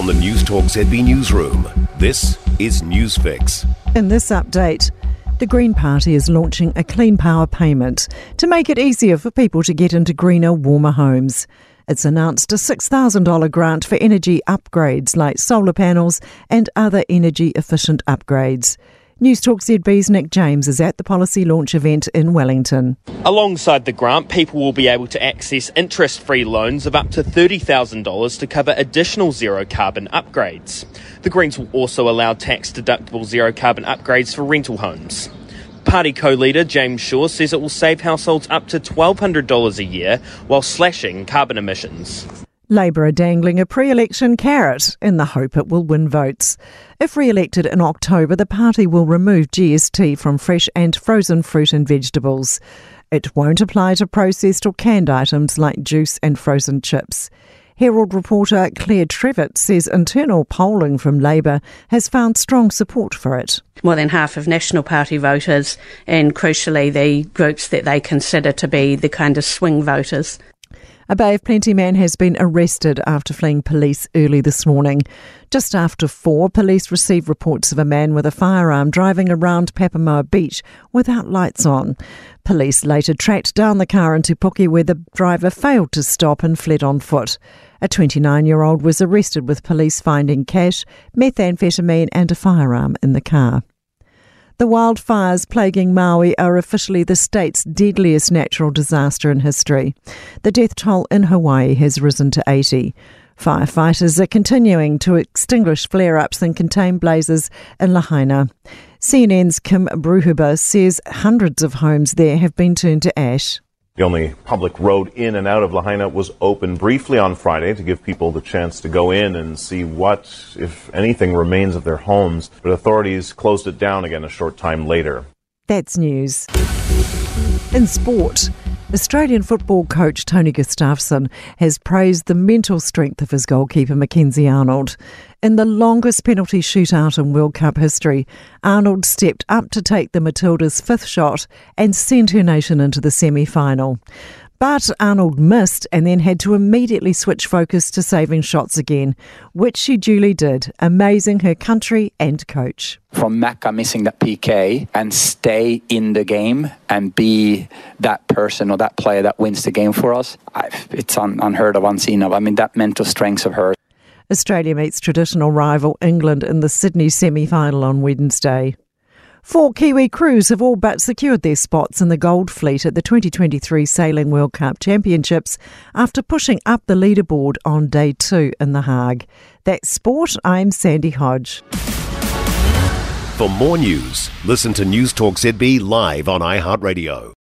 From the Newstalk ZB Newsroom, this is Newsfix. In this update, the Green Party is launching a clean power payment to make it easier for people to get into greener, warmer homes. It's announced a $6,000 grant for energy upgrades like solar panels and other energy efficient upgrades. Newstalk ZB's Nick James is at the policy launch event in Wellington. Alongside the grant, people will be able to access interest free loans of up to $30,000 to cover additional zero carbon upgrades. The Greens will also allow tax deductible zero carbon upgrades for rental homes. Party co leader James Shaw says it will save households up to $1,200 a year while slashing carbon emissions. Labour are dangling a pre election carrot in the hope it will win votes. If re elected in October, the party will remove GST from fresh and frozen fruit and vegetables. It won't apply to processed or canned items like juice and frozen chips. Herald reporter Claire Trevett says internal polling from Labour has found strong support for it. More than half of National Party voters, and crucially, the groups that they consider to be the kind of swing voters. A Bay of Plenty man has been arrested after fleeing police early this morning. Just after four, police received reports of a man with a firearm driving around Papamoa Beach without lights on. Police later tracked down the car in Te Puke where the driver failed to stop and fled on foot. A 29 year old was arrested with police finding cash, methamphetamine, and a firearm in the car. The wildfires plaguing Maui are officially the state's deadliest natural disaster in history. The death toll in Hawaii has risen to 80. Firefighters are continuing to extinguish flare ups and contain blazes in Lahaina. CNN's Kim Brunhuber says hundreds of homes there have been turned to ash. The only public road in and out of Lahaina was open briefly on Friday to give people the chance to go in and see what, if anything, remains of their homes. But authorities closed it down again a short time later. That's news. In sport, Australian football coach Tony Gustavsson has praised the mental strength of his goalkeeper Mackenzie Arnold. In the longest penalty shootout in World Cup history, Arnold stepped up to take the Matildas' fifth shot and send her nation into the semi final. But Arnold missed and then had to immediately switch focus to saving shots again, which she duly did, amazing her country and coach. From Macca missing that PK and stay in the game and be that person or that player that wins the game for us, I've, it's un, unheard of, unseen of. I mean, that mental strength of hers. Australia meets traditional rival England in the Sydney semi final on Wednesday. Four Kiwi crews have all but secured their spots in the Gold Fleet at the 2023 Sailing World Cup Championships after pushing up the leaderboard on day two in The Hague. That's sport. I'm Sandy Hodge. For more news, listen to Newstalk ZB live on iHeartRadio.